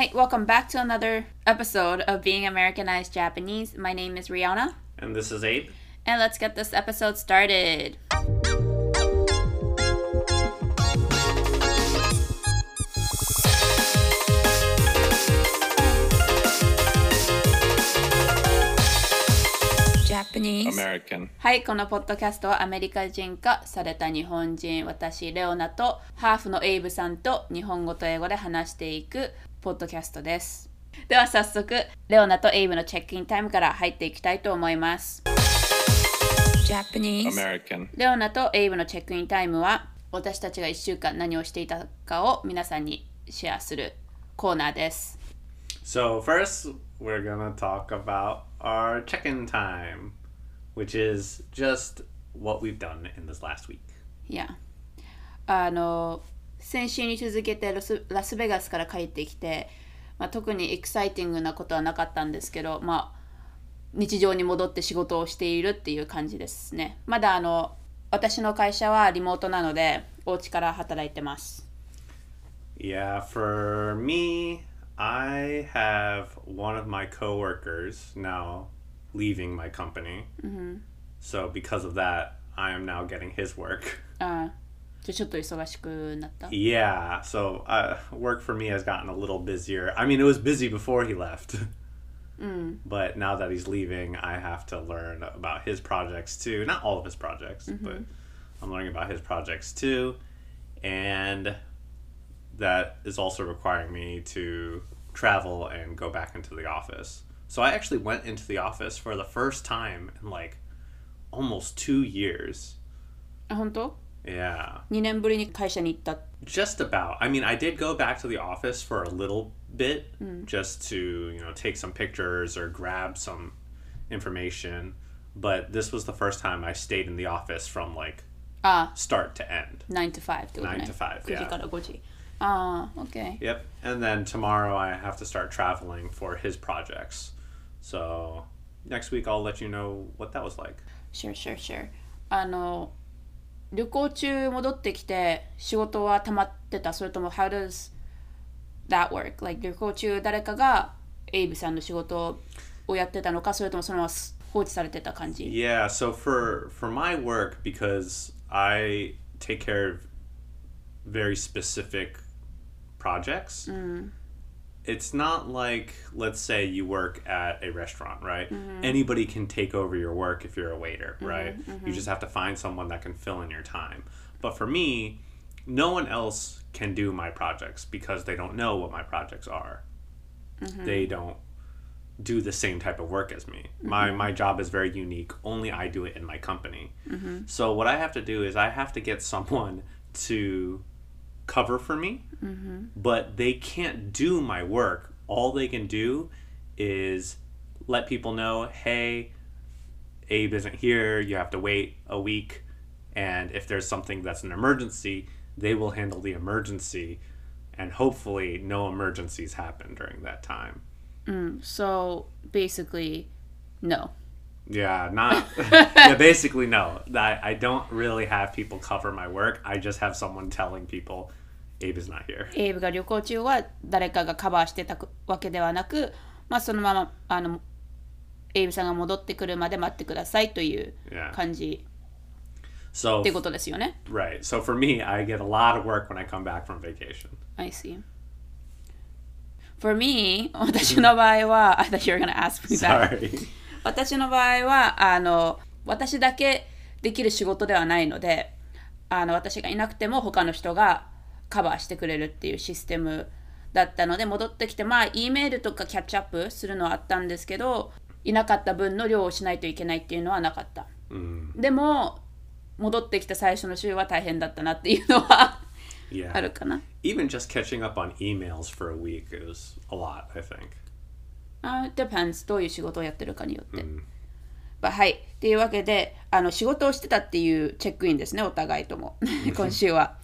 Hi, welcome back to another episode of Being Americanized Japanese. My name is Rihanna, And this is Abe. and let's get this episode started. はい、このポッドキャストはアメリカ人化された日本人、私、レオナとハーフのエイブさんと日本語と英語で話していくポッドキャストです。では早速、レオナとエイブのチェックインタイムから入っていきたいと思います。Japanese American. レオナとエイブのチェックインタイムは私たちが1週間何をしていたかを皆さんにシェアするコーナーです。So, first, we're gonna talk about our check in time, which is just what we've done in this last week. いやあの先週に続けてラスラスベガスから帰ってきて、まあ、特にエキサイティングなことはなかったんですけど、まあ、日常に戻って仕事をしているっていう感じですねまだあの私の会社はリモートなのでお家から働いてます Yeah, for me, I have one of my coworkers now leaving my company. So, because of that, I am now getting his work. あ あじゃあちょっと忙しくなった Yeah, so uh, work for me has gotten a little busier. I mean, it was busy before he left. But now that he's leaving, I have to learn about his projects too. Not all of his projects, but I'm learning about his projects too. And that is also requiring me to travel and go back into the office. So I actually went into the office for the first time in like almost two years. あ本当 Yeah. 2年ぶりに会社に行った Just about. I mean, I did go back to the office for a little bit just to, you know, take some pictures or grab some information. But this was the first time I stayed in the office from like あ start to end. あ9 to 5ってことね9 to 5 9時 yeah. から5時ああ OK Yep. And then tomorrow I have to start traveling for his projects. So next week I'll let you know what that was like. Sure, sure, sure. あの 旅行中戻ってきて仕事は溜まってたそれとも How does that work? Like 旅行中誰かがエイブさんの仕事をやってたのかそれともそのまま放置されてた感じ Yeah, so for for my work because I take care of very specific projects. It's not like let's say you work at a restaurant, right? Mm-hmm. Anybody can take over your work if you're a waiter, mm-hmm, right? You mm-hmm. just have to find someone that can fill in your time. But for me, no one else can do my projects because they don't know what my projects are. They don't do the same type of work as me. My my job is very unique. Only I do it in my company. So what I have to do is I have to get someone to cover for me, mm-hmm. but they can't do my work. All they can do is let people know, hey, Abe isn't here. You have to wait a week, and if there's something that's an emergency, they will handle the emergency, and hopefully no emergencies happen during that time. Mm, so basically no Yeah, not. yeah, basically, no. I, I don't really have people cover my work. I just have someone telling people Abe is not here. エイブが旅行中は誰かがカバーしてたわけではなくまあそのままあのエイブさんが戻ってくるまで待ってくださいという Yeah. 感じ So, ってことですよね right. So for me, I get a lot of work when I come back from vacation. I see. For me, 私の場合は、I thought you were gonna ask me that. Sorry. 私の場合は、あの、私だけできる仕事ではないので、あの、私がいなくても他の人がカバーしてくれるっていうシステムだったので、戻ってきて、まあ、E メールとかキャッチアップするのはあったんですけど、いなかった分の量をしないといけないっていうのはなかった。でも、戻ってきた最初の週は大変だったなっていうのは Yeah. あるかな。Even just catching up on emails for a week is a lot, I think. あ depends どういう仕事をやってるかによって。But はい。っていうわけで、あの仕事をしてたっていうチェックインですね、お互いとも。今週は。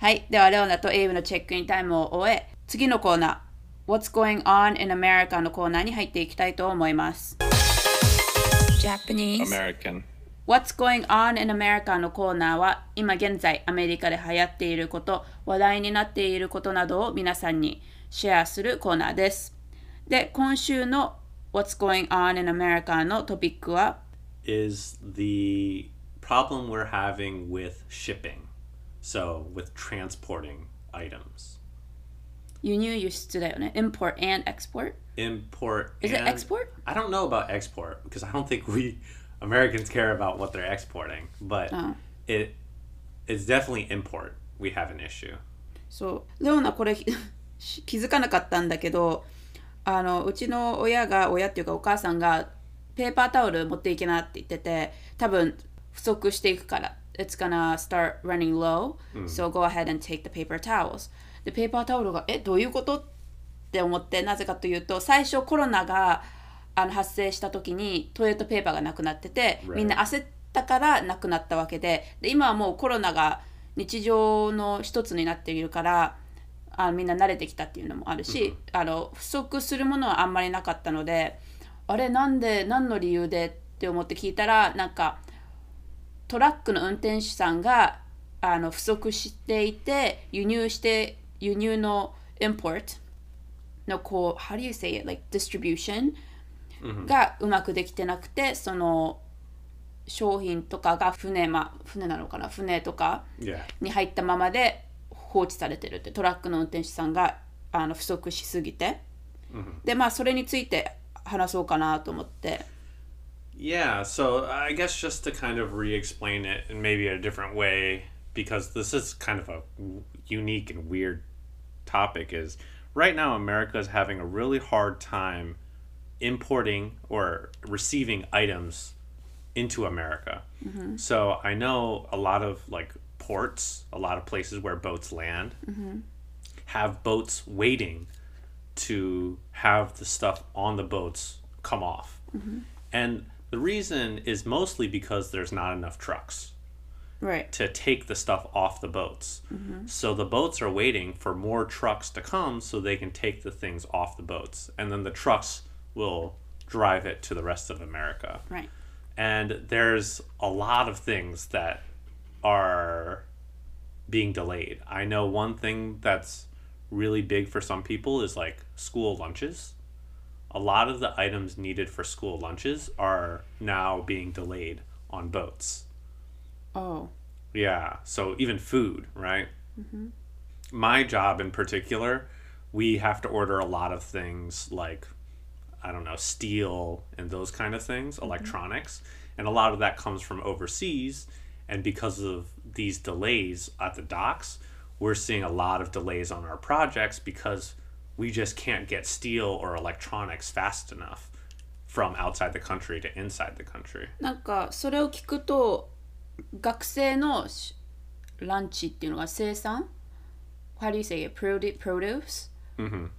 はい。では、レオナとエイブのチェックインタイムを終え、次のコーナー、What's Going On in America のコーナーに入っていきたいと思います。Japanese American. What's Going On in America のコーナーは今現在アメリカで流行っていること、話題になっていることなどを皆さんにシェアするコーナーです。で、今週の What's Going On in America のトピックは is the problem we're having with shipping. So, with transporting items. 輸入輸出だよね。Import and export. Import. Is it and- export? I don't know about export because I don't think we Americans care about what they're exporting, but Oh. it it's definitely import. We have an issue. そうレオナこれし気づかなかったんだけどあのうちの親が親っていうかお母さんがペーパータオル持っていけなって言ってて多分不足していくから It's gonna start running low、so go ahead and take the paper towels. でペーパータオルがえどういうことって思ってなぜかというと最初コロナがあの発生した時にトイレットペーパーがなくなってて.みんな焦ったからなくなったわけでで今はもうコロナが日常の一つになっているからあみんな慣れてきたっていうのもあるし、あの不足するものはあんまりなかったのであれなんで何の理由でって思って聞いたらなんかトラックの運転手さんがあの不足していて輸入して輸入の import のこう how do you say it? Like distribution がうまくできてなくてその商品とかが船,、まあ、船なのかな？船とか.に入ったままで放置されてるってトラックの運転手さんがあの不足しすぎて、でまあそれについて話そうかなと思って Yeah, so I guess just to kind of re explain it in maybe a different way, because this is kind of a unique and weird topic, is right now America is having a really hard time importing or receiving items into America. Mm-hmm. So I know a lot of like ports, a lot of places where boats land, mm-hmm. have boats waiting to have the stuff on the boats come off. Mm-hmm. And the reason is mostly because there's not enough trucks right to take the stuff off the boats. Mm-hmm. So the boats are waiting for more trucks to come so they can take the things off the boats. And then the trucks will drive it to the rest of America. right And there's a lot of things that are being delayed. I know one thing that's really big for some people is like school lunches. A lot of the items needed for school lunches are now being delayed on boats. oh Yeah, so even food, right? Mm-hmm. My job in particular, we have to order a lot of things like, I don't know, steel and those kind of things, mm-hmm. electronics. And a lot of that comes from overseas. And because of these delays at the docks, we're seeing a lot of delays on our projects because we just can't get steel or electronics fast enough from outside the country to inside the country. なんかそれを聞くと学生のしランチっていうのが生産 How do you say it? Produ- produce? っ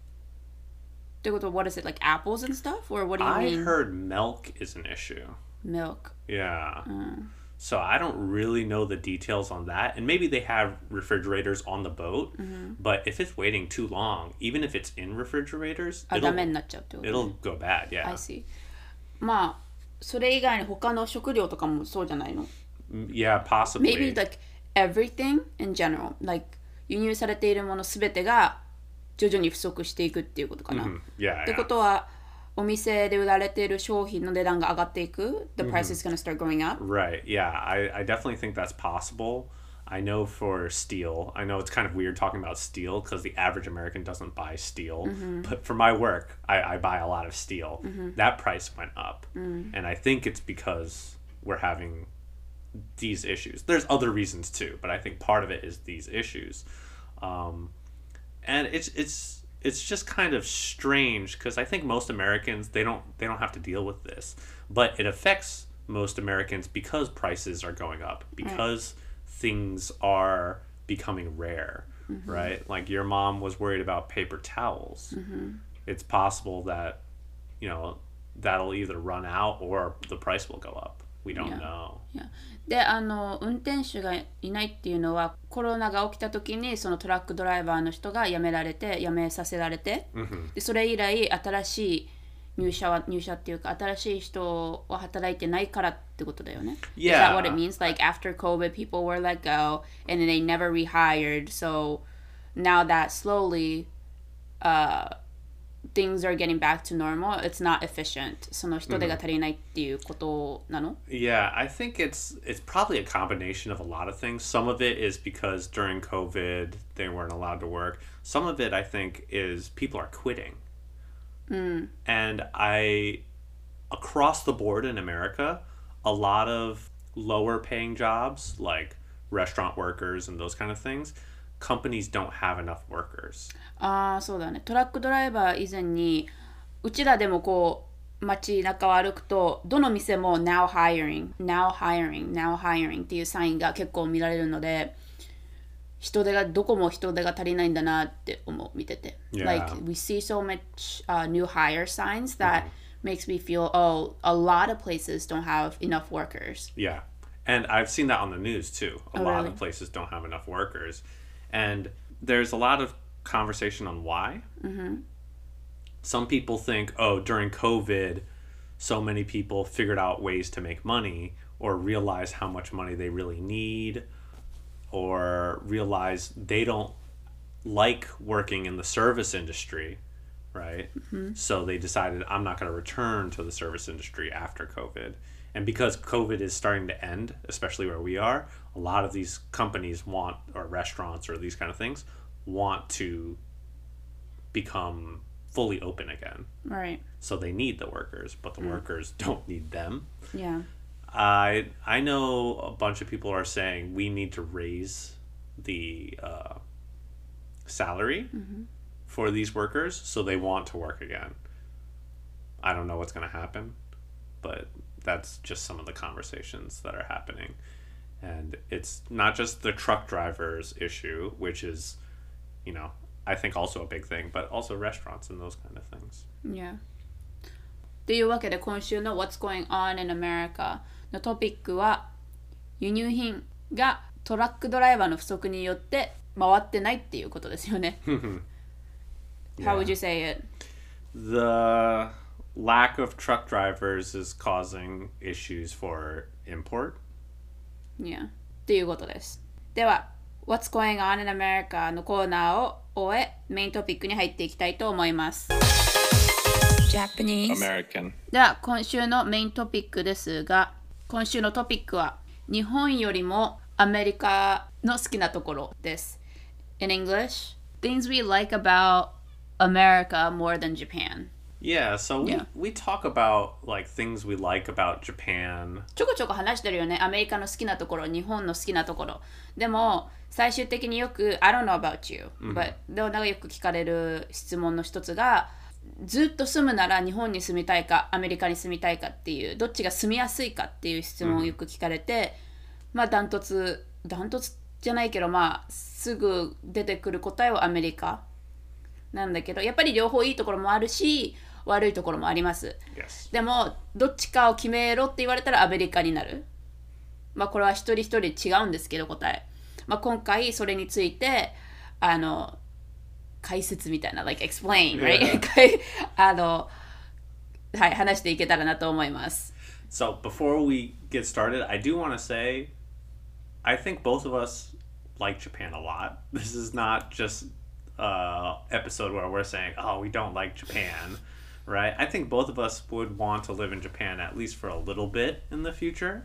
てこと What is it? Like apples and stuff? Or what do you I mean? heard milk is an issue. Milk. Yeah. So I don't really know the details on that. And maybe they have refrigerators on the boat, but if it's waiting too long, even if it's in refrigerators, あ、ダ it'll, メになっちゃうってこと it'll go bad. Yeah. I see. まあそれ以外に他の食料とかもそうじゃないの Mm, Yeah, possibly. Maybe like everything in general. Like 輸入されているものすべてが徐々に不足していくっていうことかな。 Mm, yeah. ってこ yeah. とは お店で売られている商品の値段が上がっていく The price is gonna start going up Right. Yeah. I, I definitely think that's possible. I know for steel, I know it's kind of weird talking about steel because the average American doesn't buy steel. But for my work, I, I buy a lot of steel. That price went up. And I think it's because we're having these issues. There's other reasons too, but I think part of it is these issues. Um, and it's it's it's just kind of strange because I think most Americans they don't they don't have to deal with this, but it affects most Americans because prices are going up because things are becoming rare, mm-hmm. right? Like your mom was worried about paper towels. Mm-hmm. It's possible that you know that'll either run out or the price will go up. We don't Yeah. know. いやであの運転手がいないっていうのはコロナが起きた時にそのトラックドライバーの人が辞められて辞めさせられて、でそれ以来新しい入社は入社っていうか新しい人を働いてないからってことだよね。Yeah. Is that what it means? Like after COVID, people were let go and they never rehired. So now that slowly、things are getting back to normal, it's not efficient. その人手が足りないっていうことなの、 Yeah, I think it's it's probably a combination of a lot of things. Some of it is because during COVID they weren't allowed to work. Some of it I think is people are quitting. And I across the board in America, a lot of lower paying jobs like restaurant workers and those kind of things, companies don't have enough workers. ああそうだねトラックドライバー以前にうちらでもこう街中を歩くとどの店も now hiring now hiring now hiring っていうサインが結構見られるので人手がどこも人手が足りないんだなって思う見てて、 Yeah. like we see so much、uh, new hire signs that makes me feel oh a lot of places don't have enough workers Yeah. And I've seen that on the news too. A Oh, lot really? of places don't have enough workers. And there's a lot of conversation on why. Mm-hmm. Some people think, oh, during COVID, so many people figured out ways to make money or realize how much money they really need or realize they don't like working in the service industry, right? Mm-hmm. So they decided, I'm not going to return to the service industry after COVID. And because COVID is starting to end, especially where we are, a lot of these companies want, or restaurants or these kind of things, want to become fully open again. right So they need the workers, but the workers don't need them. yeah I I know a bunch of people are saying we need to raise the uh, salary for these workers so they want to work again. I don't know what's going to happen, but that's just some of the conversations that are happening And it's not just the truck drivers issue, which is, you know, I think also a big thing, but also restaurants and those kind of things. Yeah. っていうわけで今週の What's Going On in America のトピックは輸入品がトラックドライバーの不足によって回ってないっていうことですよね。How would you say it? the lack of truck drivers is causing issues for import. Yeah. っていうことです。では What's Going On in America のコーナーを終えメイントピックに入っていきたいと思います。Japanese. American. では今週のメイントピックですが今週のトピックは日本よりもアメリカの好きなところです。In English, things we like about America more than Japan. Yeah, so we, Yeah. we talk about like things we like about Japan. ちょこちょこ話してるよね。アメリカの好きなところ、日本の好きなところ。でも最終的によく I don't know about you、but でもなんかよく聞かれる質問の一つがずっと住むなら日本に住みたいかアメリカに住みたいかっていうどっちが住みやすいかっていう質問をよく聞かれて、まあダントツダントツじゃないけどまあすぐ出てくる答えはアメリカなんだけどやっぱり両方いいところもあるし悪いところもあります。Yes. でもどっちかを決めろって言われたらアメリカになる。まあこれは一人一人違うんですけど答え。まあ今回それについてあの解説みたいな、like explain, right? あのはい話していけたらなと思います。So before we get started, I do want to say I think both of us like Japan a lot. This is not just a episode where we're saying, "Oh, we don't like Japan." Right? I think both of us would want to live in Japan at least for a little bit in the future.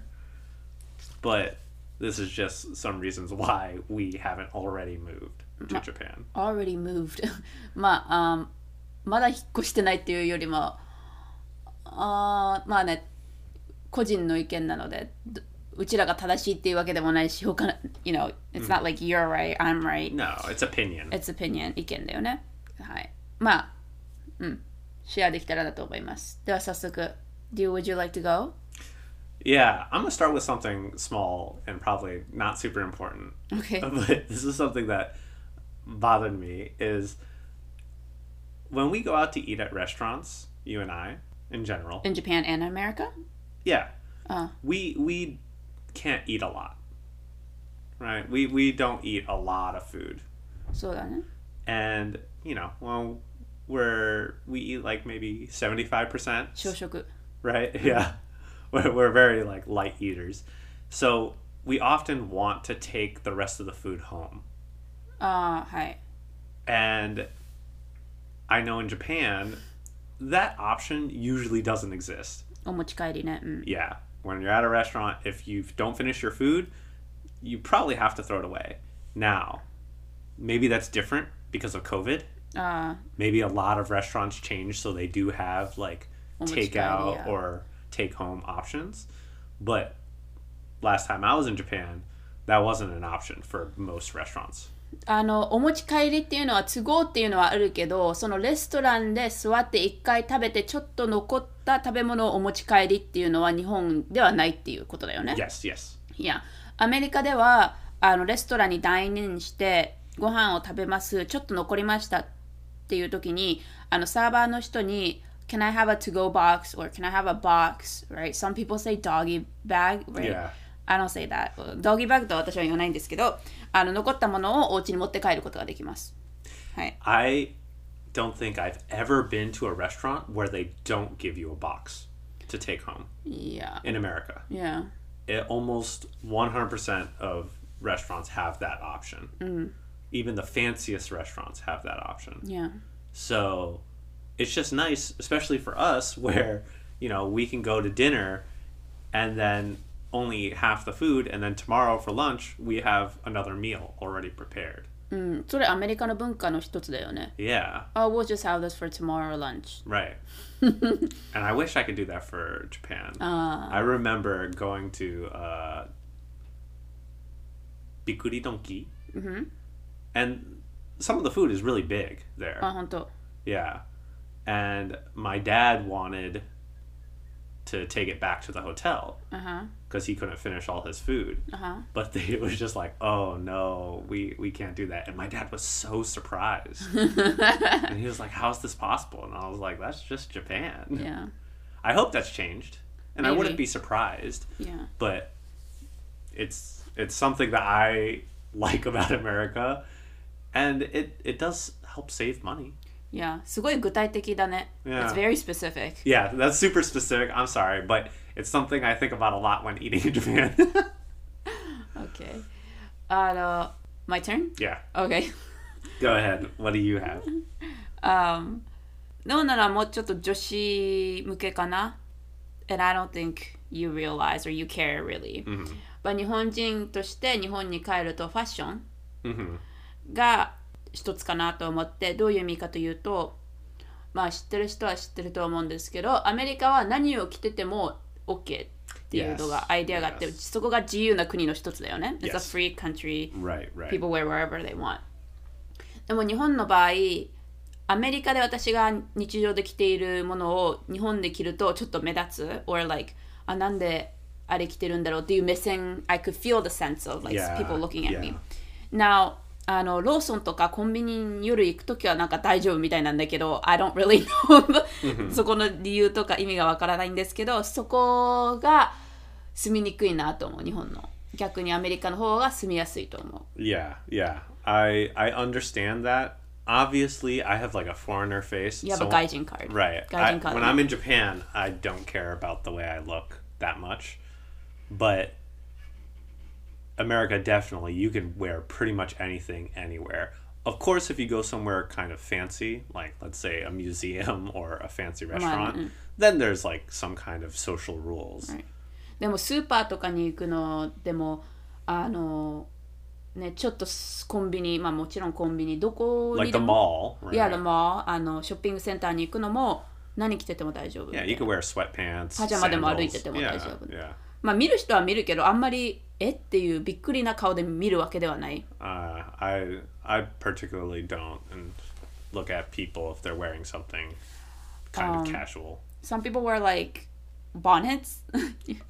But this is just some reasons why we haven't already moved to Japan. already moved まああーまだ引っ越してないっていうよりもあーまあね個人の意見なのでどうちらが正しいっていうわけでもないし他の you know it's not like you're right I'm right No, it's opinion. it's opinion 意見だよねはいまあうん シェアできたらなと思いますでは早速 Do you, would you like to go? Yeah, I'm gonna start with something small and probably not super important. Okay But this is something that bothered me is when we go out to eat at restaurants, you and I, in general. in Japan and America? Yeah. Uh. We we can't eat a lot. Right? We we don't eat a lot of food. そうだね And, you know, well we're we eat like maybe 75%. 朝食 right? Yeah. We're, we're very like light eaters. So we often want to take the rest of the food home. ああはい And I know in Japan, that option usually doesn't exist. お持ち帰りね。うん。 Yeah. When you're at a restaurant, if you don't finish your food, you probably have to throw it away. Now, maybe that's different because of COVID. あ Maybe a lot of restaurants change so they do have like takeout yeah. or take home options. But last time I was in Japan, that wasn't an option for most restaurants. あのお持ち帰りっていうのは都合っていうのはあるけどそのレストランで座って一回食べてちょっと残った食べ物をお持ち帰りっていうのは日本ではないっていうことだよね。Yes, yes. いやアメリカではあのレストランにダイニングしてご飯を食べますちょっと残りましたっていう時にあのサーバーの人に Can I have a to-go box or can I have a box? Right? Some people say doggy bag, right? Yeah. I don't say that. ドギバッグとは私は言わないんですけど、あの残ったものをお家に持って帰ることができます。はい。I don't think I've ever been to a restaurant where they don't give you a box to take home Yeah. in America. Yeah. It, almost 100% of restaurants have that option. even the fanciest restaurants have that option. Yeah. So it's just nice, especially for us, where, you know, we can go to dinner and then only half the food, and then tomorrow for lunch, we have another meal already prepared. Mm, うん、それアメリカの文化の一つだよね。Yeah. Oh, we'll just have this for tomorrow lunch. Right. and I wish I could do that for Japan. Uh, I remember going to uh, Bikkuri Donkey. Mm-hmm and some of the food is really big there. あ、本当。 Yeah. And my dad wanted to take it back to the hotel あは because he couldn't finish all his food. あは But they, it was just like, oh no, we, we can't do that. And my dad was so surprised. and he was like, how's this possible? And I was like, that's just Japan. Yeah. I hope that's changed. And I Maybe. wouldn't be surprised. Yeah. But it's it's something that I like about America. And it, it does help save money. Yeah. すごい具体的だね。 Yeah. It's very specific. Yeah, that's super specific. I'm sorry, but it's something I think about a lot when eating in Japan. Okay. あの、my turn? yeah. Okay. Go ahead. What do you have? Um, どうならもうちょっと女子向けかな And I don't think you realize or you care really. But 日本人として日本に帰るとファッション hmm が一つかなと思ってどういう意味かというとまあ知ってる人は知ってると思うんですけどアメリカは何を着てても OK っていうのが.アイデアがあって.そこが自由な国の一つだよね。It's a free country. Right, right. People wear wherever they want. でも日本の場合アメリカで私が日常で着ているものを日本で着るとちょっと目立つ？Or like あなんであれ着てるんだろうっていう目線 I could feel the sense of like people looking at me now あのローソンとかコンビニに夜行くときはなんか大丈夫みたいなんだけど I don't really know そこの理由とか意味がわからないんですけどそこが住みにくいなと思う日本の逆にアメリカの方が住みやすいと思う Yeah, yeah. I I understand that. Obviously, I have like a foreigner face. You have so- a gaijin card. Right. Gaijin I- card. when I'm in Japan, I don't care about the way I look that much. But America definitely you can wear pretty much anything anywhere. Of course, if you go somewhere kind of fancy, like let's say a museum or a fancy restaurant, then there's like some kind of social rules. Right. でもスーパーとかに行くのでもあのねちょっとコンビニまあもちろんコンビニどこに Like で the も mall, い right? やでもあのショッピングセンターに行くのも何着てても大丈夫 Yeah, you can wear sweatpants. パジャマでも歩い sandals. てても Yeah, 大丈夫 yeah. まあ見る人は見るけどあんまりえっていうびっくりな顔で見るわけではない Uh, I I particularly don't and look at people if they're wearing something kind of casual. Some people wear like bonnets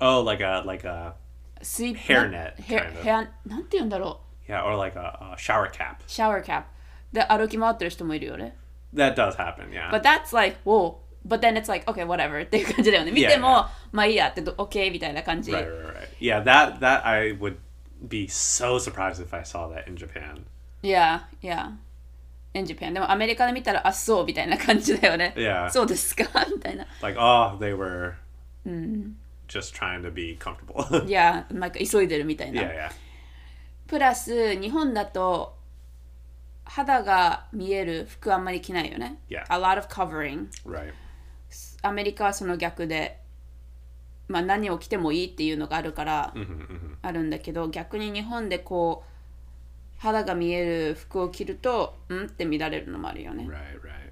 Oh, like a like a スイー Hairnet ヘ kind of. ヘアなんて言うんだろ yeah, or like a, a shower cap. うシャワーキャップで歩き回ってる人もいるよね That does happen. Yeah. But that's like, whoa. But then it's like, okay, whatever っていう感じだよね。見ても、 Yeah, まあいいやって、OK みたいな感じ。 right, right, right. Yeah, that that I would be so surprised if I saw that in Japan. Yeah, yeah. In Japan. でもアメリカで見たら、あ、そうみたいな感じだよね。 Yeah. そうですかみたいな。 Like, oh, they were just trying to be comfortable. いや、なんか急いでるみたいな。 yeah, yeah. プラス、日本だと、 肌が見える服あんまり着ないよね。 Yeah. A lot of covering. Right. アメリカはその逆で、まあ、何を着てもいいっていうのがあるから、hmm hmm あるんだけど逆に日本でこう肌が見える服を着るとんって見られるのもあるよね。Right, right.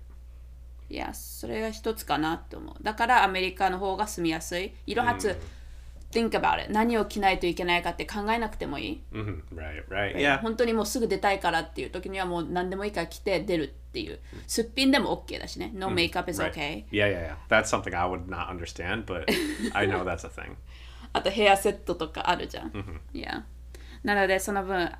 いやそれが一つかなって思う。だからアメリカの方が住みやすい。To think about it. 何を着ないといけないかって考えなくてもいい。hmm Right, right. Yeah. 本当にもうすぐ出たいからっていう時にはもう何でもいいから着て出るっていう。すっぴんでも OK だしね。No makeup is Right. okay. Yeah, yeah, yeah. That's something I would not understand, but I know that's a thing. あとヘアセットとかあるじゃん。いや。なのでその分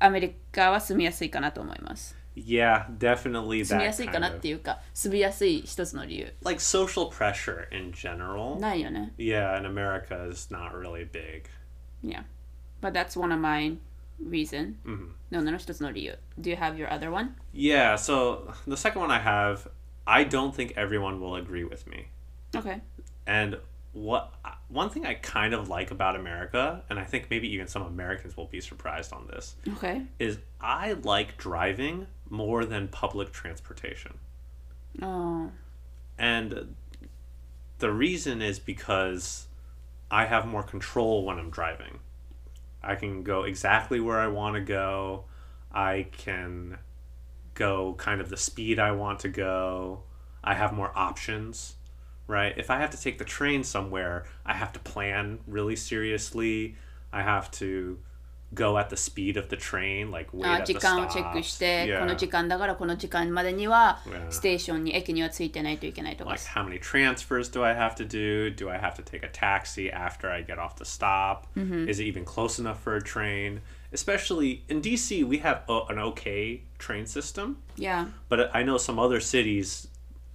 アメリカは住みやすいかなと思います。Yeah, definitely 住み that やすいか kind な of っていうか、住みやすい一つの理由。 like social pressure in general. ないよね。 Yeah, in America is not really big. Yeah. But that's one of my reason. のの一つの理由。Do you have your other one? Yeah, so the second one I have, I don't think everyone will agree with me. Okay. And what one thing I kind of like about America, and I think maybe even some Americans will be surprised on this, Okay. is I like driving more than public transportation. あ And the reason is because I have more control when I'm driving. I can go exactly where I want to go. I can go kind of the speed I want to go. I have more options, right? If I have to take the train somewhere, I have to plan really seriously. I have to go at the speed of the train, like wait あ at 時 the 間をチェックし stops. て、 Yeah. この時間だからこの時間までには Yeah. ステーションに駅にはついてないといけないとか like how many transfers do I have to do? Do I have to take a taxi after I get off the stop? Is it even close enough for a train? Especially in DC, we have a, an okay train system, いや but I know some other cities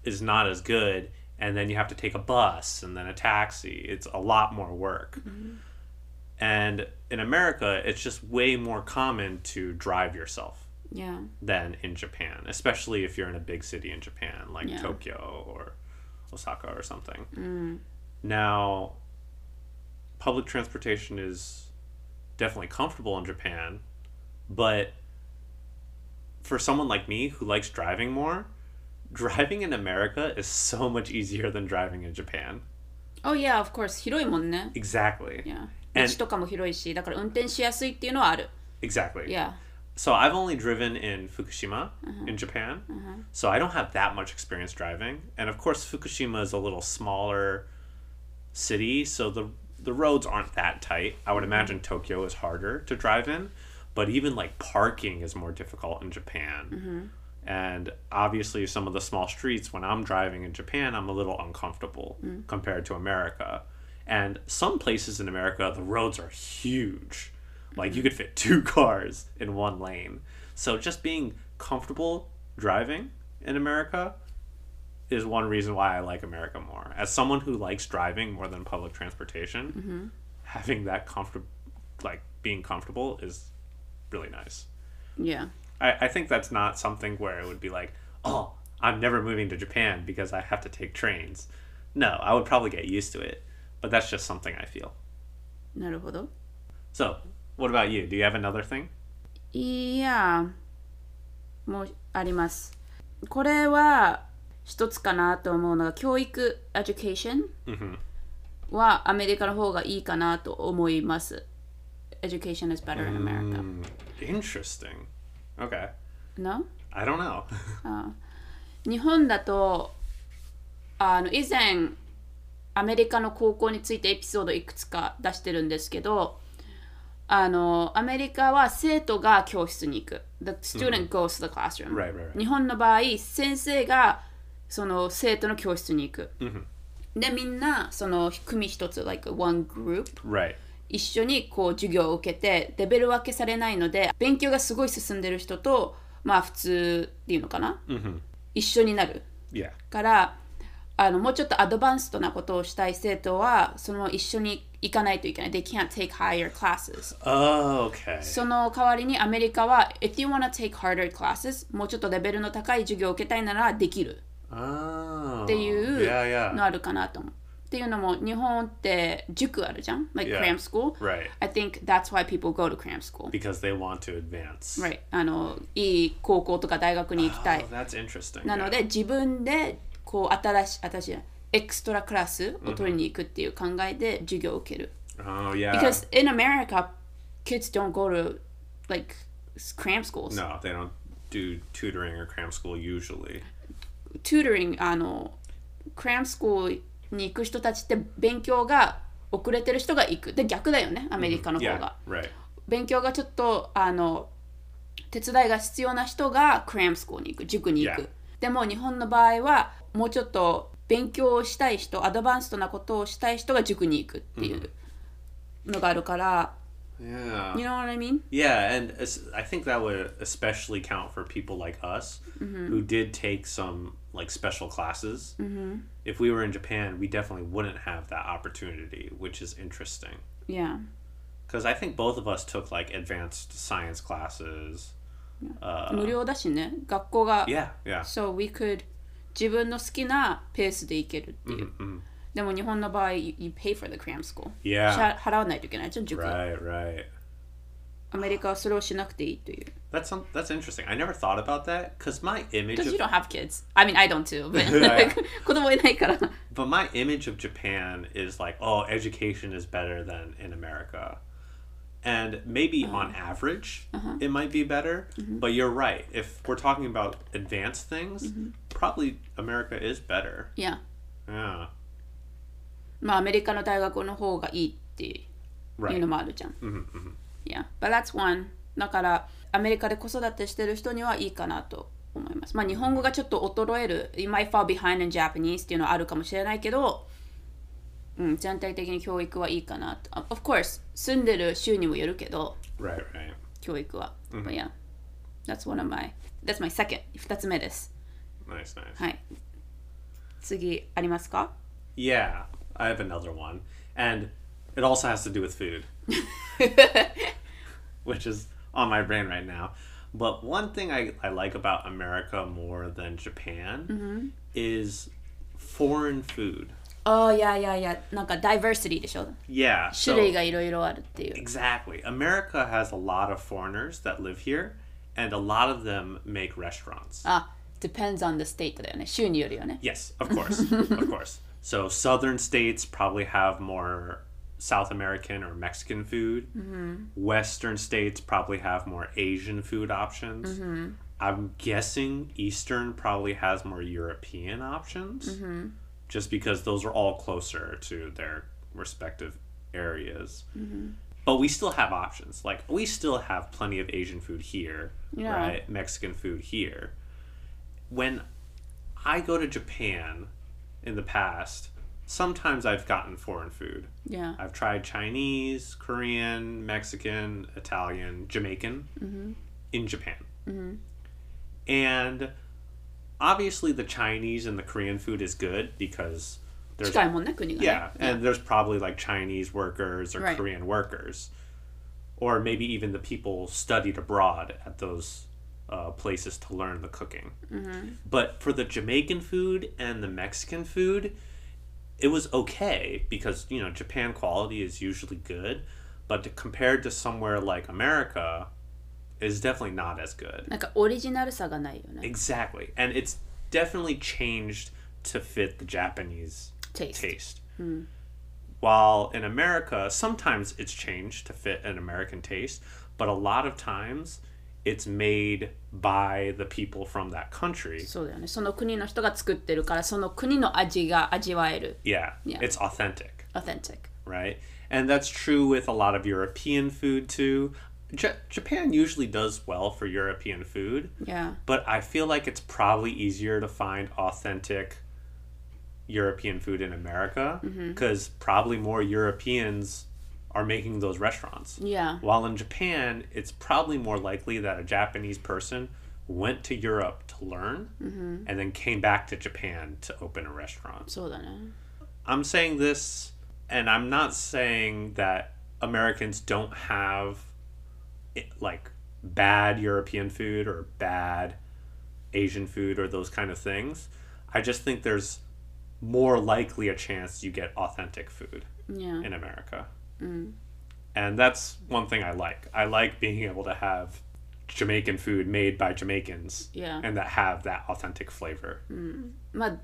is not as good. and then you have to take a bus and then a taxi. It's a lot more work. Mm-hmm. And in America, it's just way more common to drive yourself いや than in Japan, especially if you're in a big city in Japan, like Yeah. Tokyo or Osaka or something. Mm. Now, public transportation is definitely comfortable in Japan, but for someone like me who likes driving more, driving in America is so much easier than driving in Japan. Oh yeah, of course. 広いもんね。 Exactly. いや And- 道とかも広いし、だから運転しやすいっていうのはある。 Exactly. いや So I've only driven in Fukushima in Japan. So I don't have that much experience driving. And of course Fukushima is a little smaller city, so the the roads aren't that tight. I would imagine Tokyo is harder to drive in, but even like parking is more difficult in Japan. And obviously some of the small streets when I'm driving in Japan, I'm a little uncomfortable mm. compared to America. And some places in America the roads are huge. Like you mm-hmm. could fit two cars in one lane. So just being comfortable driving in America is one reason why I like America more. As someone who likes driving more than public transportation, mm-hmm. having that comfort like being comfortable is really nice. いや I, I think that's not something where it would be like, oh, I'm never moving to Japan because I have to take trains. No, I would probably get used to it. But that's just something I feel. なるほど。 So, what about you? Do you have another thing? いやもうあります。これは一つかなと思うのが教育 education はアメリカの方がいいかなと思います。Education is better in America. Mm, interesting. Okay. No? I don't know. 日本だとあの以前アメリカの高校についてエピソードいくつか出してるんですけどあのアメリカは生徒が教室に行く The student goes to the classroom、Right, right, right. 日本の場合先生がその生徒の教室に行く、でみんなその組一つ like one group right. 一緒にこう授業を受けてレベル分けされないので勉強がすごい進んでる人とまあ普通っていうのかな、一緒になる Yeah. からあのもうちょっとアドバンストなことをしたい生徒はその一緒に行かないといけない。They can't take higher classes. Oh, okay. その代わりにアメリカは If you wanna take harder classes もうちょっとレベルの高い授業を受けたいならできる Oh. っていう Yeah, の yeah. あるかなと思う。っていうのも日本って塾あるじゃん like Yeah. cram school Right. I think that's why people go to cram school Because they want to advance. right あのいい高校とか大学に行きたい Oh, that's interesting. なの yeah. で自分でこう新しい新しいエクストラクラスを取りに行くっていう考えで授業を受ける。 Oh yeah. Because in America, kids don't go to like cram schools. no, they don't do tutoring or cram school usually. Tutoring あの cram school に行く人たちって勉強が遅れてる人が行く。で逆だよね、アメリカの方 Yeah. が。Right. 勉強がちょっとあの手伝いが必要な人がクラムスコーに行く塾に行く、Yeah. でも日本の場合はもうちょっと勉強をしたい人アドバンストなことをしたい人が塾に行くっていうのがあるから、Yeah. you know what I mean? Yeah, and I think that would especially count for people like us who did take some like special classes. If we were in Japan, we definitely wouldn't have that opportunity, which is interesting. Yeah. Because I think both of us took like advanced science classes. 無料だしね学校が、 Yeah, yeah. So we could 自分の好きなペースで行けるっていう、でも日本の場合 you, you pay for the cram school Yeah. しゃ払わないといけないじゃん塾、 Right, right. アメリカはそれをしなくていいという That's some, that's interesting. I never thought about that because my image Because of you don't have kids. I mean, I don't too. But Yeah. 子供いないから。 But my image of Japan is like, oh, education is better than in America. And maybe on average, it might be better. But you're right. If we're talking about advanced things, probably America is better. いや、 Yeah. まあアメリカの大学の方がいいっていう Right. のもあるじゃん。い や、but that's one. だからアメリカで子育てしてる人にはいいかなと思います。まあ日本語がちょっと衰える、you might fall behind in Japanese っていうのはあるかもしれないけど、うん、全体的に教育はいいかなと。Of course, 住んでる州にもよるけど、Right, right. 教育は。But yeah, that's one of my, that's my second. 二つ目です。Nice, nice. はい。次ありますか Yeah, I have another one. And it also has to do with food, which is on my brain right now. But one thing I, I like about America more than Japan is foreign food. ああ、いやいやいや、なんか diversity でしょ Yeah. 種 So, 類がいろいろあるっていう。 exactly. America has a lot of foreigners that live here, and a lot of them make restaurants. あ、depends on the state だよね。州によるよね。 Yes, of course, of course. So southern states probably have more South American or Mexican food. Mm-hmm. Western states probably have more Asian food options. Mm-hmm. I'm guessing Eastern probably has more European options, mm-hmm. just because those are all closer to their respective areas. But we still have options. Like we still have plenty of Asian food here, Yeah. right? Mexican food here. When I go to Japan in the past, sometimes I've gotten foreign food. Yeah. I've tried Chinese, Korean, Mexican, Italian, Jamaican mm-hmm. in Japan. Mm-hmm. And obviously, the Chinese and the Korean food is good because there's. Yeah, yeah, and there's probably like Chinese workers or right. Korean workers. Or maybe even the people studied abroad at those uh, places to learn the cooking. Mm-hmm. But for the Jamaican food and the Mexican food, it was okay because you know Japan quality is usually good, but compared to somewhere like America, is definitely not as good. Exactly, and it's definitely changed to fit the Japanese taste. taste. Hmm. While in America, sometimes it's changed to fit an American taste, but a lot of times it's made by the people from that country. そうだよね。その国の人が作ってるから、その国の味が味わえる。 Yeah, Yeah. it's authentic, authentic. right? And that's true with a lot of European food too. J- Japan usually does well for European food, Yeah. but I feel like it's probably easier to find authentic European food in America because probably more Europeans are making those restaurants. Yeah. While in Japan, it's probably more likely that a Japanese person went to Europe to learn mm-hmm. and then came back to Japan to open a restaurant. So then, I'm saying this, and I'm not saying that Americans don't have it, like bad European food or bad Asian food or those kind of things. I just think there's more likely a chance you get authentic food yeah. in America. And that's one thing I like. I like being able to have Jamaican food made by Jamaicans Yeah. and that have that authentic flavor. まあ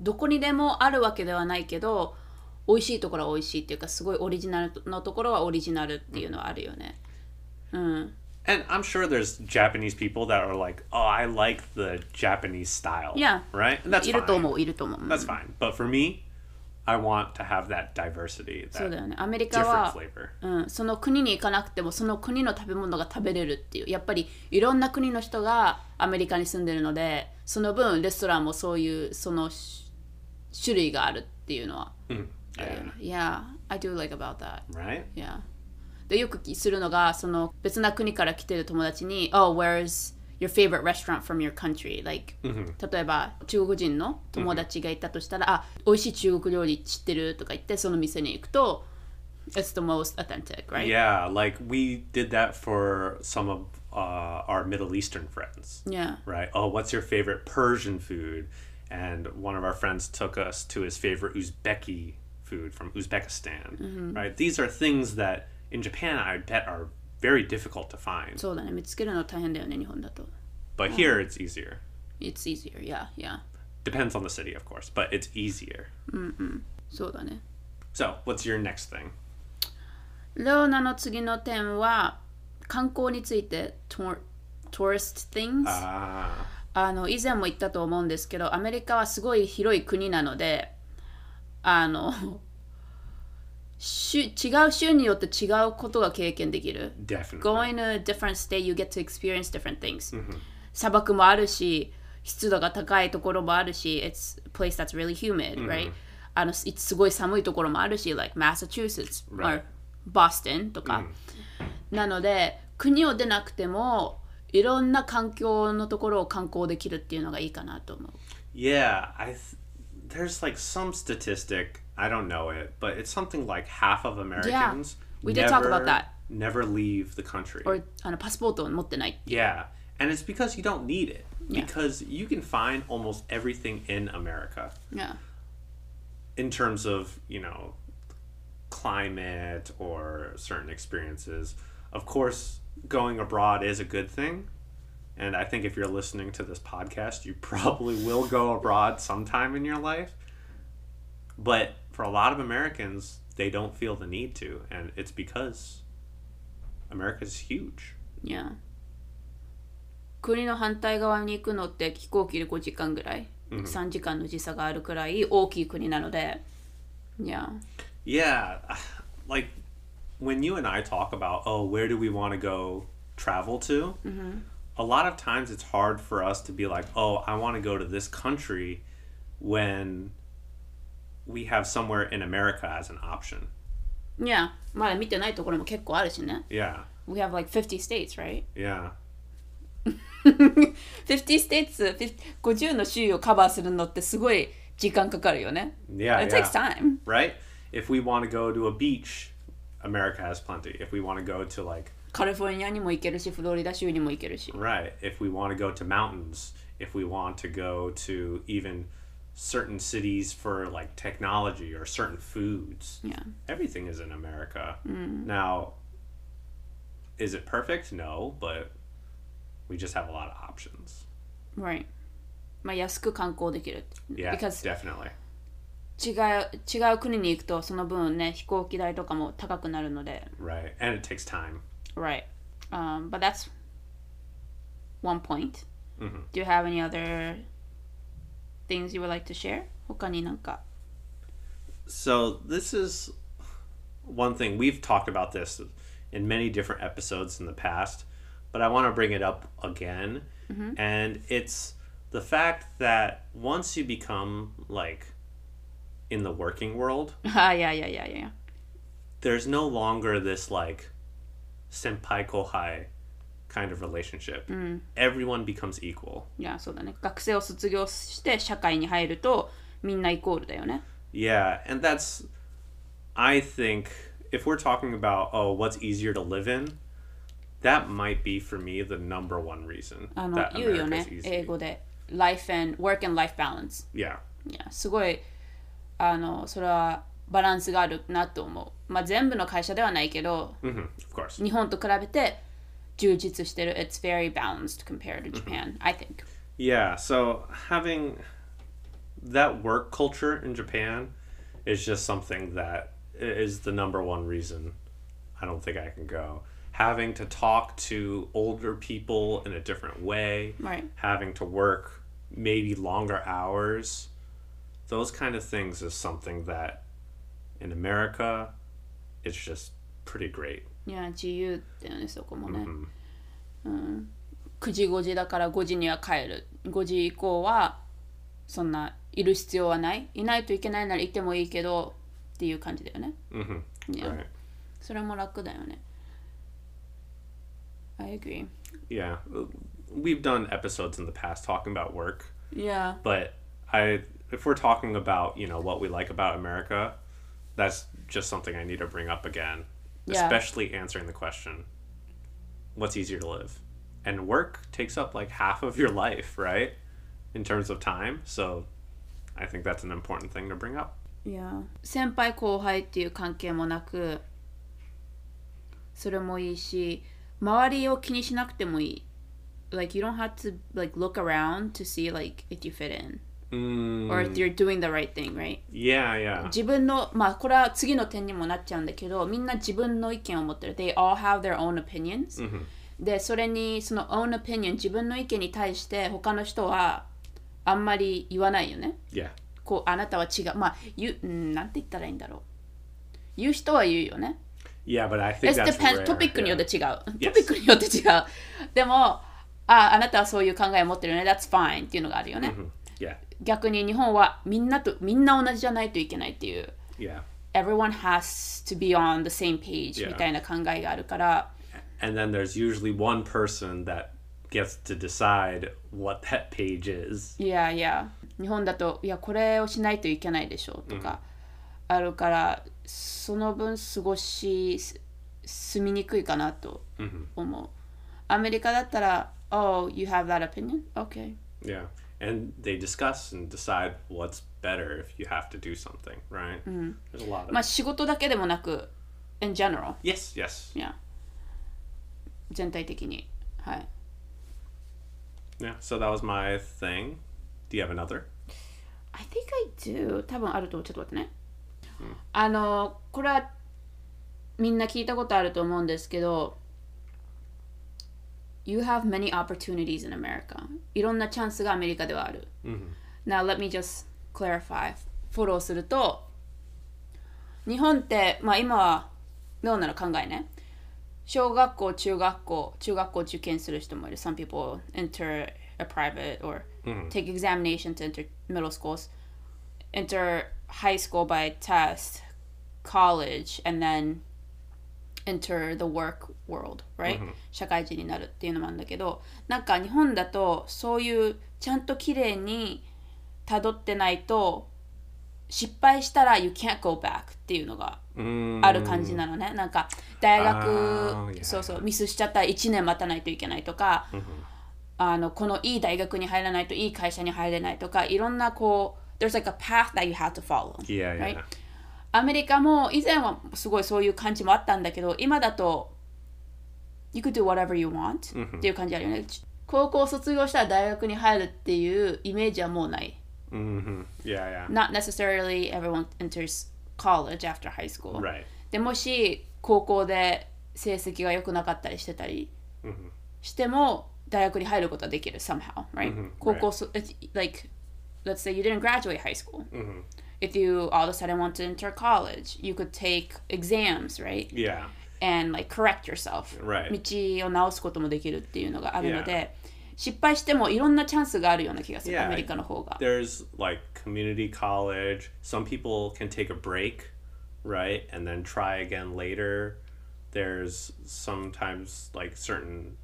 どこにでもあるわけではないけど美味しいところは美味しいっていうかすごいオリジナルのところはオリジナルっていうのはあるよね。うん。 And I'm sure there's Japanese people that are like, "Oh, I like the Japanese style." Yeah. Right? And that's いると fine. 思ういると思う。 That's fine. But for me, I want to have that diversity, そう that だよね。アメリカ different は flavor. うん、その国に行かなくてもその国の食べ物が食べれるっていうやっぱりいろんな国の人がアメリカに住んでるのでその分レストランもそういうそのし種類があるっていうのは Mm. あるよ Yeah. ね。Yeah, I do like about that. Right? Yeah. でよくするのがその別な国から来てる友達に「Oh, where's your favorite restaurant from your country?」Like、例えば中国人の友達がいたとしたら「あ美味しい中国料理知ってる?」とか言ってその店に行くと「It's the most authentic, right?」 Yeah, like we did that for some of uh, our Middle Eastern friends. Yeah. Right? Oh, what's your favorite Persian food? And one of our friends took us to his favorite Uzbeki food from Uzbekistan. Right? These are things that in Japan I bet are very difficult to find. そうだね見つけるの大変だよね日本だと。But here it's easier. It's easier, yeah, yeah. Depends on the city, of course, but it's easier. そうだね。So, what's your next thing? レオナの次の点は観光について tour- tourist things、Ah, あの以前も言ったと思うんですけどアメリカはすごい広い国なのであの州違う州によって違うことが経験できる。definitely. Going to a different state, you get to experience different things. 砂漠もあるし、湿度が高いところもあるし、it's a place that's really humid, right? あのすすごい寒いところもあるし、like Massachusetts or Right. Boston とか。なので、国を出なくても、いろんな環境のところを観光できるっていうのがいいかなと思う。Yeah, I th- there's like some statistic, I don't know it, but it's something like half of Americans we did talk about never- that. never leave the country. or あのパスポートを持ってない。 yeah, and it's because you don't need it. Yeah. Because you can find almost everything in America Yeah. in terms of, you know, climate or certain experiences. Of course, going abroad is a good thing. And I think if you're listening to this podcast, you probably will go abroad sometime in your life. But for a lot of Americans, they don't feel the need to. And it's because America's huge. Yeah. 国の反対側に行くのって飛行機で5時間ぐらい、3時間の時差があるくらい大きい国なので、Yeah. Yeah. Like when you and I talk about, oh, where do we want to go travel to? A lot of times it's hard for us to be like, oh, I want to go to this country when we have somewhere in America as an option. Yeah. まだ見てないところも結構あるしね。 Yeah. We have like 50 states, right? Yeah. 50 states, 50 50の州をカバーするのってすごい時間かかるよね。 Yeah. It yeah. takes time. Right? If we want to go to a beach, America has plenty. If we want to go to like カリフォルニアにも行けるし、フロリダ州にも行けるし。 Right. If we want to go to mountains, if we want to go to even certain cities for like technology or certain foods, Yeah. everything is in America. Now, is it perfect? No, but we just have a lot of options. Right. まあ安く観光できる。 Yeah, Because definitely. 違う違う国に行くとその分ね飛行機代とかも高くなるので Right. And it takes time. right um, but that's one point Mhm. do you have any other things you would like to share 他になんか So this is one thing we've talked about this in many different episodes in the past, but I want to bring it up again. And it's the fact that once you become like in the working world, あいやいやいやいや there's no longer this like senpai kohai kind of relationship. Everyone becomes equal. いやそうだね学生を卒業して社会に入るとみんなイコールだよね Yeah, and that's I think if we're talking about oh what's easier to live in, that might be for me the number one reason あの that 言うよ America's ね easy. 英語で life and work and life balance Yeah. いやすごい あのそれはバランスがあるなと思う。まあ全部の会社ではないけど、 hmm Of course. 日本と比べて 充実してる。It's very balanced compared to Japan, I think. Yeah, so having that work culture in Japan is just something that is the number one reason I don't think I can go. Having to talk to older people in a different way, Right. having to work maybe longer hours, those kind of things is something that in America it's just pretty great. いや、自由だよね、そこもね。うん、9時5時だから5時には帰る。5時以降はそんないる必要はない。いないといけないならいてもいいけどっていう感じだよね。hmm Yeah. Right. それも楽だよね。I agree. Yeah. We've done episodes in the past talking about work. Yeah. but I if we're talking about you know what we like about America, that's just something I need to bring up again, Yeah. especially answering the question, what's easier to live, and work takes up like half of your life, right, in terms of time. So, I think that's an important thing to bring up. いや先輩後輩っていう関係もなくそれもいいし周りを気にしなくてもいい like you don't have to like look around to see like if you fit in Mm, Or if you're doing the right thing right? Yeah, yeah, 自分のまあこれは次の点にもなっちゃうんだけどみんな自分の意見を持ってる。They all have their own opinions、でそれにその own opinion 自分の意見に対して他の人はあんまり言わないよね。Yeah, こうあなたは違う。まあ言ううんなんて言ったらいいんだろう。言う人は言うよね。Yeah. But I think It that's depends rare. トピックによって.違う、Yes. トピックによって違う。でもああなたはそういう考えを持ってるよね。That's fine っていうのがあるよね、Yeah, 逆に日本はみんなとみんな同じじゃないといけないっていう yeah. Everyone has to be on the same page Yeah. みたいな考えがあるから、And then there's usually one person that gets to decide what that page is. いやいや日本だといやこれをしないといけないでしょとかあるから、その分過ごしす住みにくいかなと思う、アメリカだったら Oh you have that opinion? Okay Yeah. And they discuss and decide what's better if you have to do something, right? There's a lot of まあ仕事だけでもなく in general Yes, yes. いや全体的にはい Yeah. So that was my thing. Do you have another? I think I do 多分あると思うちょっと待ってね、あのこれはみんな聞いたことあると思うんですけど You have many opportunities in America いろんなチャンスがアメリカではある、Now let me just clarify フォローすると日本ってまあ今はどうなの考えね小学校中学校中学校受験する人もいる Some people enter a private or take examination to enter middle schools enter high school by test college and then enter the work world right、社会人になるっていうのもあるんだけどなんか日本だとそういうちゃんと綺麗にたどってないと失敗したら you can't go back っていうのがある感じなのね。なんか大学、そうそうミスしちゃったら1年待たないといけないとか、あのこのいい大学に入らないといい会社に入れないとかいろんなこう there's like a path that you have to follow、Yeah, yeah. Right? アメリカも以前はすごいそういう感じもあったんだけど今だと you could do whatever you want、っていう感じあるよね高校卒業したら大学に入るっていうイメージはもうない hmm Yeah, yeah. not necessarily everyone enters college after high school、Right. でもし高校で成績が良くなかったりしてたりしても大学に入ることはできる somehow right、高校そ it's like let's say you didn't graduate high school、if you all of a sudden want to enter college you could take exams right Yeah. and like correct yourself、 Right. 道を直すこともできるっていうのがあるので、失敗してもいろんなチャンスがあるような気がする、 Yeah. アメリカの方が There's like community college. Some people can take a break, right? And then try again later. There's sometimes like certain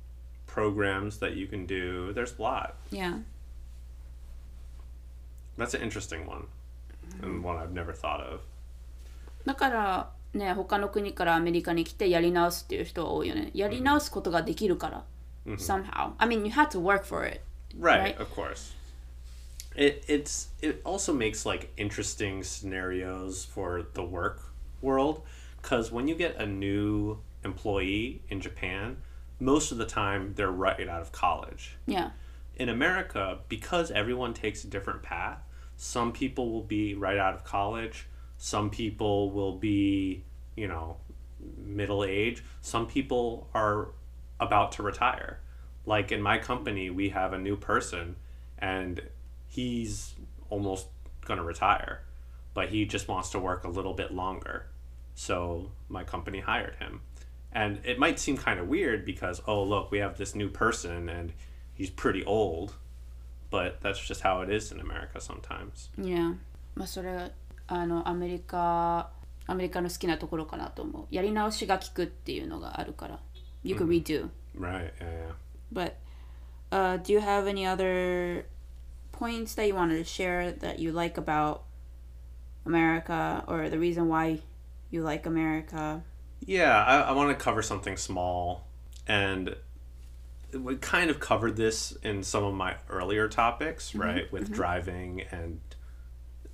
programs that you can do. There's a lot. yeah That's an interesting one. And one I've never thought of. だからね他の国からアメリカに来てやり直すっていう人は多いよねやり直すことができるから、somehow I mean you had to work for it Right, Right. of course. it it's it also makes like interesting scenarios for the work world because when you get a new employee in Japan, most of the time they're right out of college. Yeah. In America, because everyone takes a different path, some people will be right out of college, some people will be, you know, middle age, some people are about to retire. Like in my company, we have a new person and he's almost going to retire, but he just wants to work a little bit longer. So my company hired him. And it might seem kind of weird because, oh, look, we have this new person and he's pretty old But that's just how it is in America sometimes. Yeah. まあそれはあのアメリカアメリカの好きなところかなと思う。やり直しが効くっていうのがあるから。You could redo. Right, yeah, yeah. But uh, do you have any other points that you wanted to share that you like about America or the reason why you like America? Yeah, I, I want to cover something small. And we kind of covered this in some of my earlier topics, right? With driving and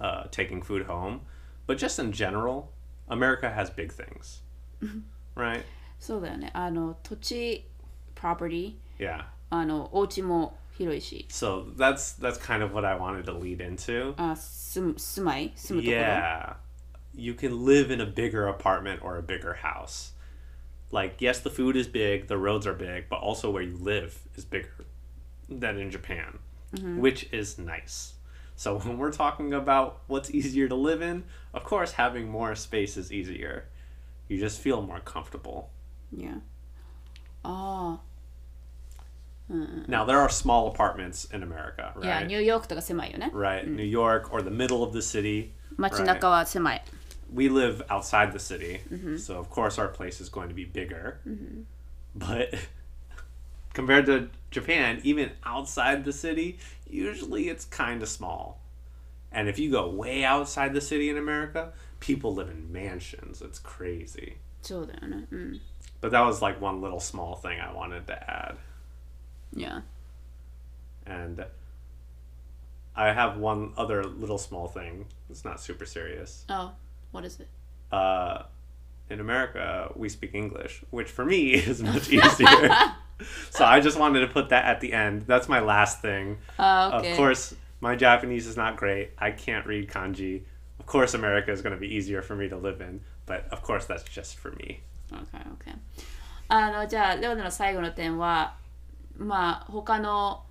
uh, taking food home. But just in general, America has big things, right? そうだよね。あの土地 property Yeah. あのお家も広いし、 So that's that's kind of what I wanted to lead into. あ住む住まい住むところ。 Yeah. You can live in a bigger apartment or a bigger house. Like, yes, the food is big, the roads are big, but also where you live is bigger than in Japan, which is nice. So, when we're talking about what's easier to live in, of course, having more space is easier. You just feel more comfortable. Yeah. ああ。 Now, there are small apartments in America, いや、 right? ニューヨークとか狭いよね。 Right. New York or the middle of the city. 街中は狭い。 we live outside the city, mm-hmm. so of course our place is going to be bigger. Mm-hmm. But compared to Japan, even outside the city, usually it's kind of small. And if you go way outside the city in America, people live in mansions. It's crazy. Mm. But that was like one little small thing I wanted to add. Yeah. And I have one other little small thing. It's not super serious. Oh. what is it? uh, in America, we speak English, which for me is much easier. so I just wanted to put that at the end. That's my last thing. あ、OK。 Of course, my Japanese is not great. I can't read kanji. Of course, America is going to be easier for me to live in, but of course, that's just for me. OK, OK。あの、じゃあ、レオナの最後の点は、まあ、他の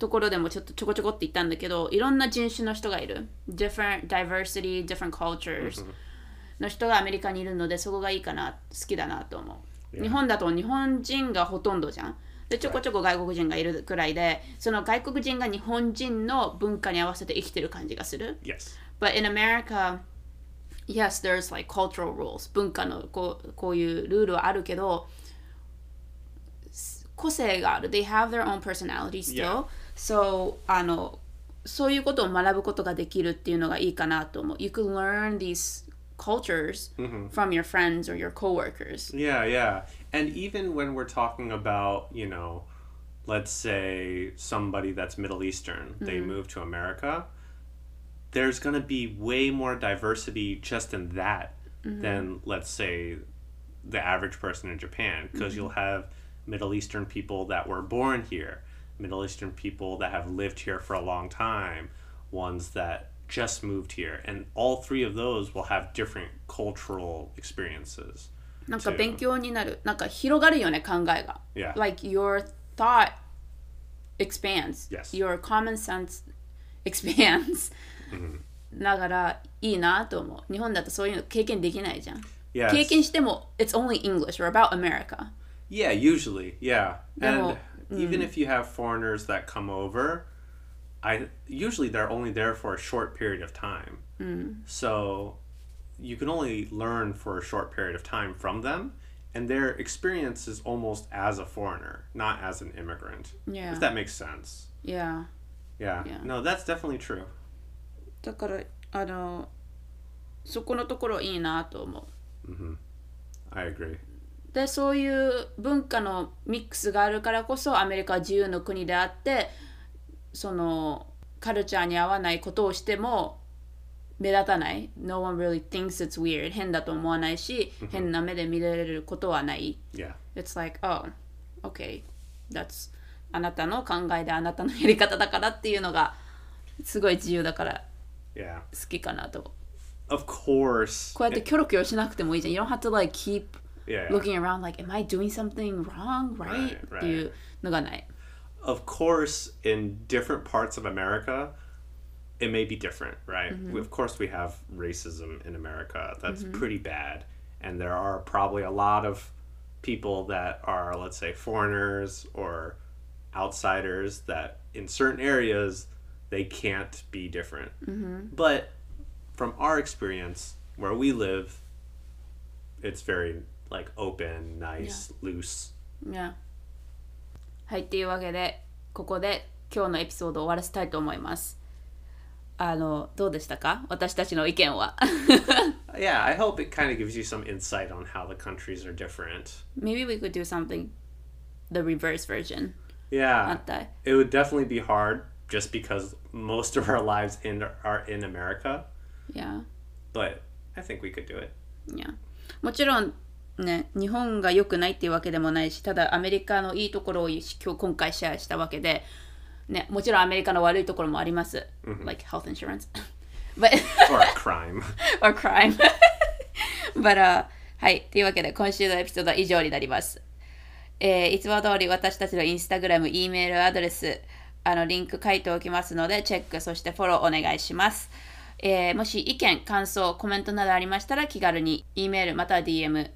ところでもちょっとちょこちょこって言ったんだけど、いろんな人種の人がいる。different diversity, different cultures の人がアメリカにいるので、そこがいいかな、好きだなと思う。日本だと日本人がほとんどじゃん。で、ちょこちょこ外国人がいるくらいで、その外国人が日本人の文化に合わせて生きてる感じがする。Yes. But in America, yes, there's like cultural rules. 文化のこうこういうルールはあるけど、す個性がある。They have their own personality still. Yeah. So, あの、そういうことを学ぶことができるっていうのがいいかなと思う。You can learn these cultures from your friends or your coworkers. Yeah, yeah. And even when we're talking about, you know, let's say somebody that's Middle Eastern, they move to America, there's going to be way more diversity just in that than, let's say, the average person in Japan. Because you'll have Middle Eastern people that were born here, Middle Eastern people that have lived here for a long time, ones that just moved here. And all three of those will have different cultural experiences. なんか勉強になる。なんか広がるよね、考えが。 Yeah. Like your thought expands. Yes. Your common sense expands. だからいいなと思う。日本だとそういうの経験できないじゃん。 Yeah, 経 it's- 験しても It's only English or about America. Yeah, usually, yeah. Well, And even if you have foreigners that come over, I usually they're only there for a short period of time. So you can only learn for a short period of time from them, and their experience is almost as a foreigner, not as an immigrant. Yeah. If that makes sense. Yeah. Yeah. Yeah. No, that's definitely true. だからあのそこのところいいなと思う。 I agree. でそういう文化のミックスがあるからこそアメリカは自由の国であってそのカルチャーに合わないことをしても目立たない。No one really thinks it's weird. 変だと思わないし、変な目で見られることはない。Yeah. It's like, oh, okay, that's あなたの考えであなたのやり方だからっていうのがすごい自由だから.好きかなと。Of course. こうやってキョロキョロしなくてもいいじゃん。You don't have to like keep yeah, looking around like, am I doing something wrong? Right? right, right. Of course, in different parts of America, it may be different, right? Mm-hmm. We, of course, we have racism in America. That's mm-hmm. pretty bad. And there are probably a lot of people that are, let's say, foreigners or outsiders that in certain areas they can't be different. Mm-hmm. But from our experience, where we live, it's very like open, nice, loose. いやはい、っていうわけで、ここで今日のエピソードを終わらせたいと思います。あの、どうでしたか私たちの意見は。 Yeah, I hope it kind of gives you some insight on how the countries are different. Maybe we could do something, the reverse version. Yeah, あったい it would definitely be hard just because most of our lives in are in America, いや、 but I think we could do it. いや。もちろん、 ね、日本が良くないっていうわけでもないし、ただアメリカのいいところを今日今回シェアしたわけで、ね、もちろんアメリカの悪いところもあります。like health insurance. But Or a crime. or crime. But, uh, はい。というわけで、今週のエピソードは以上になります。えーいつも通り私たちのインスタグラム、E メールアドレス、あの、リンク書いておきますので、チェック、そしてフォローお願いします。えーもし意見、感想、コメントなどありましたら、気軽に E メールまたは DM、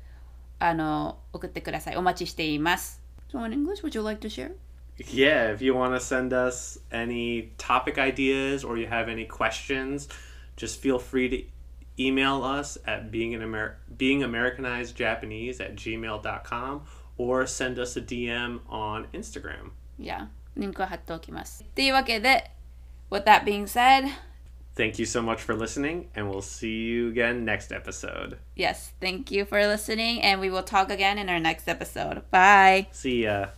あの、送ってください。お待ちしています。So in English, would you like to share? yeah, if you want to send us any topic ideas or you have any questions, just feel free to email us at being an Amer- being Americanized Japanese at gmail.com or send us a DM on Instagram. いや、リンクを貼っておきます。というわけで、With that being said, Thank you so much for listening, and we'll see you again next episode. Yes, thank you for listening, and we will talk again in our next episode. Bye. See ya.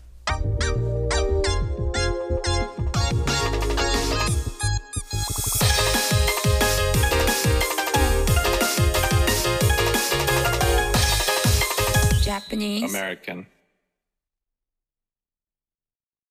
Japanese. American.